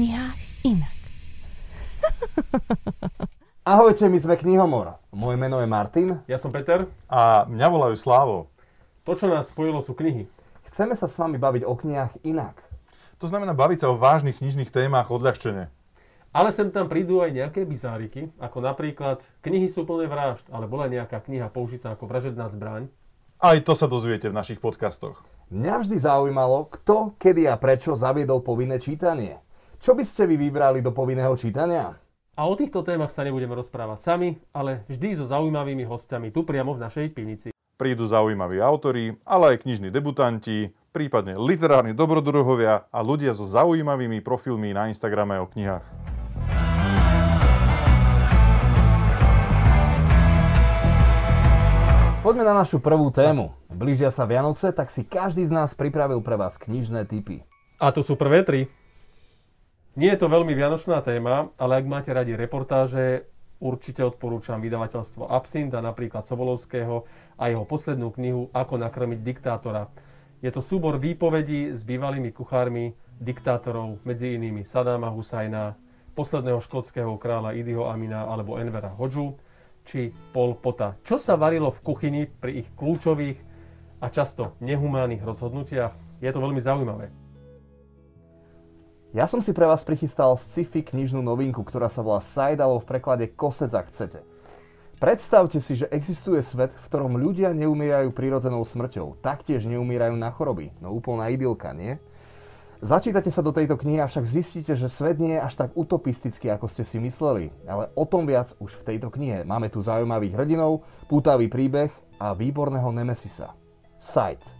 knihách inak. Ahojte, my sme Knihomor. Moje meno je Martin. Ja som Peter. A mňa volajú Slávo. To, čo nás spojilo, sú knihy. Chceme sa s vami baviť o knihách inak. To znamená baviť sa o vážnych knižných témach odľahčene. Ale sem tam prídu aj nejaké bizáriky, ako napríklad knihy sú plné vražd, ale bola nejaká kniha použitá ako vražedná zbraň. Aj to sa dozviete v našich podcastoch. Mňa vždy zaujímalo, kto, kedy a prečo zaviedol povinné čítanie. Čo by ste vy vybrali do povinného čítania? A o týchto témach sa nebudeme rozprávať sami, ale vždy so zaujímavými hostiami tu priamo v našej pivnici. Prídu zaujímaví autori, ale aj knižní debutanti, prípadne literárni dobrodruhovia a ľudia so zaujímavými profilmi na Instagrame o knihách. Poďme na našu prvú tému. Blížia sa Vianoce, tak si každý z nás pripravil pre vás knižné typy. A tu sú prvé tri. Nie je to veľmi vianočná téma, ale ak máte radi reportáže, určite odporúčam vydavateľstvo Absint napríklad Sobolovského a jeho poslednú knihu Ako nakrmiť diktátora. Je to súbor výpovedí s bývalými kuchármi diktátorov, medzi inými Sadáma Husajna, posledného škótskeho kráľa Idiho Amina alebo Envera Hodžu či Pol Pota. Čo sa varilo v kuchyni pri ich kľúčových a často nehumánnych rozhodnutiach? Je to veľmi zaujímavé. Ja som si pre vás prichystal sci-fi knižnú novinku, ktorá sa volá Side, alebo v preklade Kosec, ak chcete. Predstavte si, že existuje svet, v ktorom ľudia neumierajú prirodzenou smrťou. Taktiež neumierajú na choroby. No úplná idylka, nie? Začítate sa do tejto knihy, avšak zistíte, že svet nie je až tak utopistický, ako ste si mysleli. Ale o tom viac už v tejto knihe. Máme tu zaujímavých hrdinov, pútavý príbeh a výborného Nemesisa. Sight.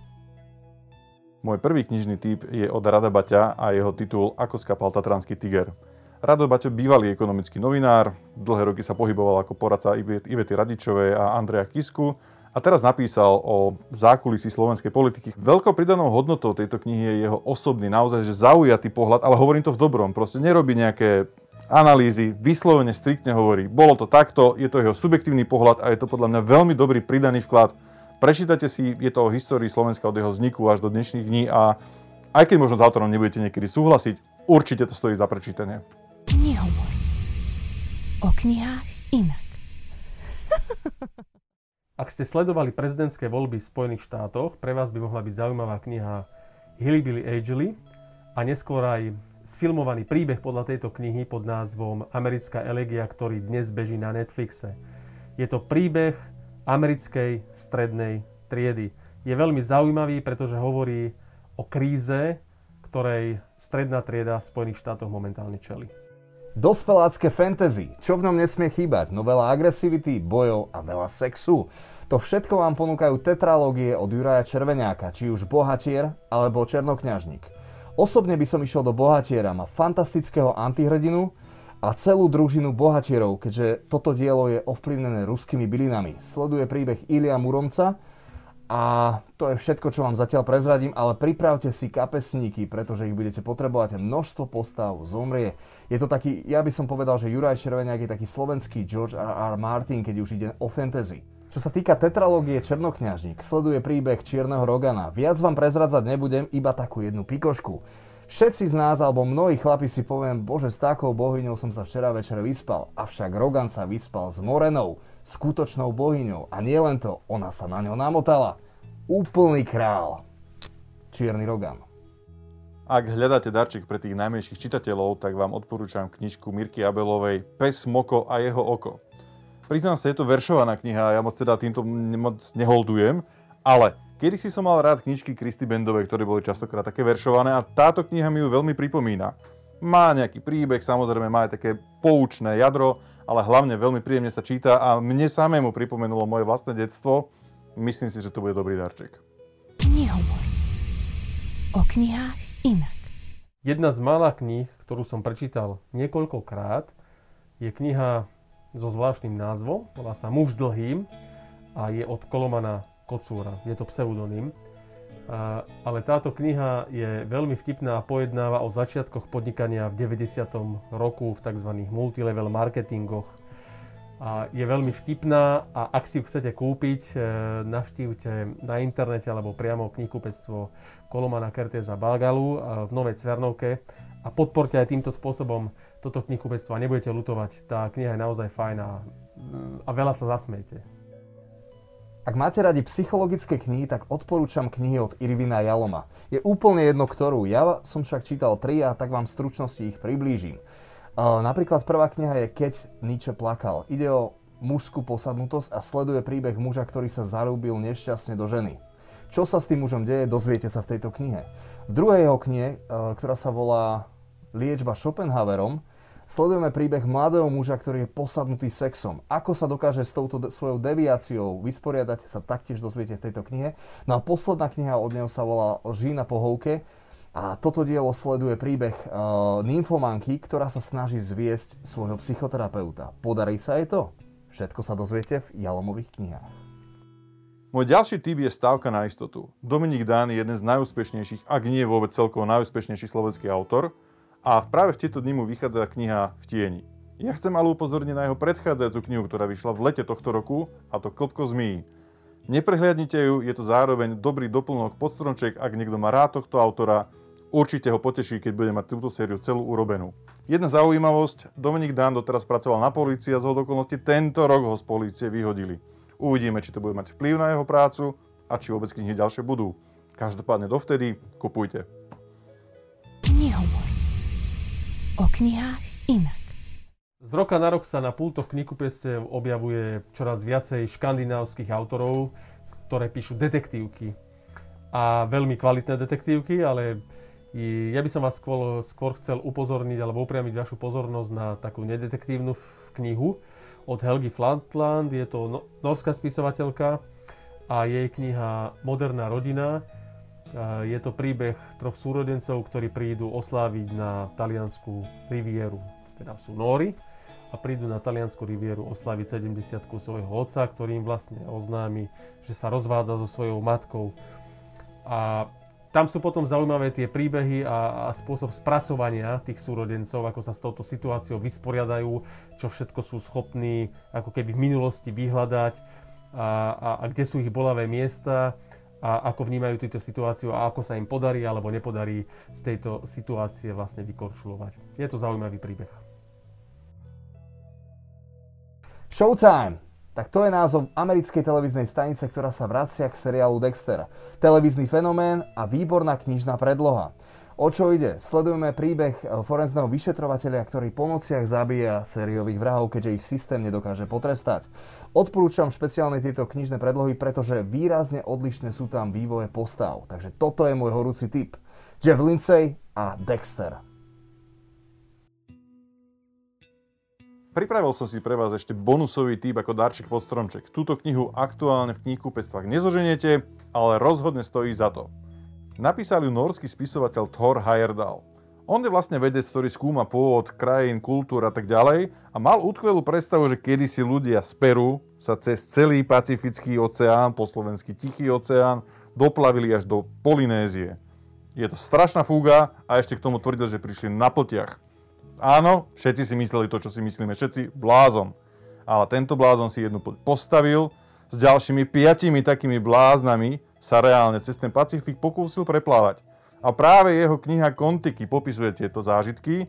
Môj prvý knižný typ je od Rada Baťa a jeho titul Ako skapal Tatranský tiger. Rado Baťo, bývalý ekonomický novinár, dlhé roky sa pohyboval ako poradca Ivety Radičovej a Andreja Kisku a teraz napísal o zákulisí slovenskej politiky. Veľkou pridanou hodnotou tejto knihy je jeho osobný, naozaj že zaujatý pohľad, ale hovorím to v dobrom. Proste nerobí nejaké analýzy, vyslovene striktne hovorí, bolo to takto, je to jeho subjektívny pohľad a je to podľa mňa veľmi dobrý pridaný vklad. Prečítajte si, je to o histórii Slovenska od jeho vzniku až do dnešných dní a aj keď možno s autorom nebudete niekedy súhlasiť, určite to stojí za prečítanie. Knihomor. O knihách inak. Ak ste sledovali prezidentské voľby v Spojených štátoch, pre vás by mohla byť zaujímavá kniha Hillbilly Agely a neskôr aj sfilmovaný príbeh podľa tejto knihy pod názvom Americká elegia, ktorý dnes beží na Netflixe. Je to príbeh americkej strednej triedy. Je veľmi zaujímavý, pretože hovorí o kríze, ktorej stredná trieda v Spojených štátoch momentálne čeli. Dospelácké fantasy. Čo v ňom nesmie chýbať? No veľa agresivity, bojov a veľa sexu. To všetko vám ponúkajú tetralógie od Juraja Červeniáka, či už Bohatier alebo Černokňažník. Osobne by som išiel do Bohatiera, má fantastického antihrdinu a celú družinu bohatierov, keďže toto dielo je ovplyvnené ruskými bylinami. Sleduje príbeh Ilia Muromca, a to je všetko, čo vám zatiaľ prezradím, ale pripravte si kapesníky, pretože ich budete potrebovať. Množstvo postav zomrie. Je to taký, ja by som povedal, že Juraj Červeniak je taký slovenský George R. R. Martin, keď už ide o fantasy. Čo sa týka tetralógie Černokňažník, sleduje príbeh Čierneho Rogana. Viac vám prezradzať nebudem, iba takú jednu pikošku. Všetci z nás, alebo mnohí chlapi si poviem, bože, s takou bohyňou som sa včera večer vyspal. Avšak Rogan sa vyspal s Morenou, skutočnou bohyňou. A nie len to, ona sa na ňo namotala. Úplný král. Čierny Rogan. Ak hľadáte darček pre tých najmenších čitateľov, tak vám odporúčam knižku Mirky Abelovej Pes, Moko a jeho oko. Priznám sa, je to veršovaná kniha, ja moc teda týmto moc neholdujem, ale Kedy si som mal rád knižky Kristy Bendovej, ktoré boli častokrát také veršované a táto kniha mi ju veľmi pripomína. Má nejaký príbeh, samozrejme má aj také poučné jadro, ale hlavne veľmi príjemne sa číta a mne samému pripomenulo moje vlastné detstvo. Myslím si, že to bude dobrý darček. Knihomor. O knihách inak. Jedna z mála kníh, ktorú som prečítal niekoľkokrát, je kniha so zvláštnym názvom, volá sa Muž dlhým a je od Kolomana Kocúra. Je to pseudonym. Ale táto kniha je veľmi vtipná a pojednáva o začiatkoch podnikania v 90. roku v tzv. multilevel marketingoch. A je veľmi vtipná a ak si ju chcete kúpiť, e, navštívte na internete alebo priamo knihkupectvo Kolomana Kertéza Balgalu v Novej Cvernovke a podporte aj týmto spôsobom toto knihkupectvo a nebudete lutovať. Tá kniha je naozaj fajn a, veľa sa zasmejete. Ak máte radi psychologické knihy, tak odporúčam knihy od Irvina Jaloma. Je úplne jedno ktorú. Ja som však čítal tri a tak vám v stručnosti ich priblížim. Napríklad prvá kniha je Keď Nietzsche plakal. Ide o mužskú posadnutosť a sleduje príbeh muža, ktorý sa zarúbil nešťastne do ženy. Čo sa s tým mužom deje, dozviete sa v tejto knihe. V druhej jeho knihe, ktorá sa volá Liečba Schopenhauerom, Sledujeme príbeh mladého muža, ktorý je posadnutý sexom. Ako sa dokáže s touto svojou deviáciou vysporiadať, sa taktiež dozviete v tejto knihe. No a posledná kniha od neho sa volá Lží na pohovke. A toto dielo sleduje príbeh uh, nymfomanky, ktorá sa snaží zviesť svojho psychoterapeuta. Podarí sa jej to? Všetko sa dozviete v Jalomových knihách. Môj ďalší typ je stávka na istotu. Dominik Dán je jeden z najúspešnejších, ak nie vôbec celkovo najúspešnejší slovenský autor – a práve v tieto dni mu vychádza kniha V tieni. Ja chcem ale upozorniť na jeho predchádzajúcu knihu, ktorá vyšla v lete tohto roku, a to Klopko zmí. Neprehliadnite ju, je to zároveň dobrý doplnok podstromček, ak niekto má rád tohto autora, určite ho poteší, keď bude mať túto sériu celú urobenú. Jedna zaujímavosť, Dominik Dán doteraz pracoval na polícii a z okolností tento rok ho z polície vyhodili. Uvidíme, či to bude mať vplyv na jeho prácu a či vôbec knihy ďalšie budú. Každopádne dovtedy kupujte. O knihách inak. Z roka na rok sa na pultoch knihkupectiev objavuje čoraz viacej škandinávskych autorov, ktoré píšu detektívky. A veľmi kvalitné detektívky, ale ja by som vás skôr, skôr chcel upozorniť alebo upriamiť vašu pozornosť na takú nedetektívnu knihu od Helgi Flatland. Je to no, norská spisovateľka a jej kniha Moderná rodina je to príbeh troch súrodencov, ktorí prídu osláviť na taliansku rivieru. Teda sú Nóri a prídu na taliansku rivieru osláviť 70 svojho otca, ktorý im vlastne oznámi, že sa rozvádza so svojou matkou. A tam sú potom zaujímavé tie príbehy a, a spôsob spracovania tých súrodencov, ako sa s touto situáciou vysporiadajú, čo všetko sú schopní ako keby v minulosti vyhľadať a, a, a kde sú ich bolavé miesta a ako vnímajú túto situáciu a ako sa im podarí alebo nepodarí z tejto situácie vlastne vykorčulovať. Je to zaujímavý príbeh. Showtime. Tak to je názov americkej televíznej stanice, ktorá sa vracia k seriálu Dexter. Televízny fenomén a výborná knižná predloha. O čo ide? Sledujeme príbeh eh, forenzného vyšetrovateľa, ktorý po nociach zabíja sériových vrahov, keďže ich systém nedokáže potrestať. Odporúčam špeciálne tieto knižné predlohy, pretože výrazne odlišné sú tam vývoje postav. Takže toto je môj horúci tip. Jeff Lindsay a Dexter. Pripravil som si pre vás ešte bonusový typ ako darček pod stromček. Túto knihu aktuálne v knihkupectvách nezoženiete, ale rozhodne stojí za to. Napísal ju norský spisovateľ Thor Heyerdahl. On je vlastne vedec, ktorý skúma pôvod krajín, kultúr a tak ďalej a mal útkvelú predstavu, že kedysi ľudia z Peru sa cez celý Pacifický oceán, po slovensky Tichý oceán, doplavili až do Polynézie. Je to strašná fúga a ešte k tomu tvrdil, že prišli na pltiach. Áno, všetci si mysleli to, čo si myslíme, všetci blázon. Ale tento blázon si jednu postavil s ďalšími piatimi takými bláznami, sa reálne cez ten Pacifik pokúsil preplávať. A práve jeho kniha Kontiky popisuje tieto zážitky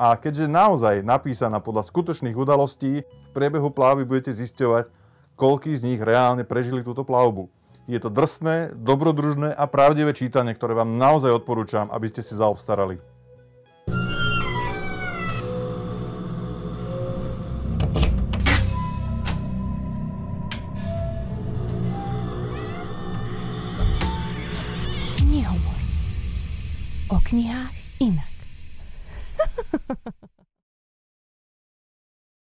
a keďže naozaj napísaná podľa skutočných udalostí, v priebehu plávy budete zisťovať, koľký z nich reálne prežili túto plavbu. Je to drsné, dobrodružné a pravdivé čítanie, ktoré vám naozaj odporúčam, aby ste si zaobstarali. Knihách inak.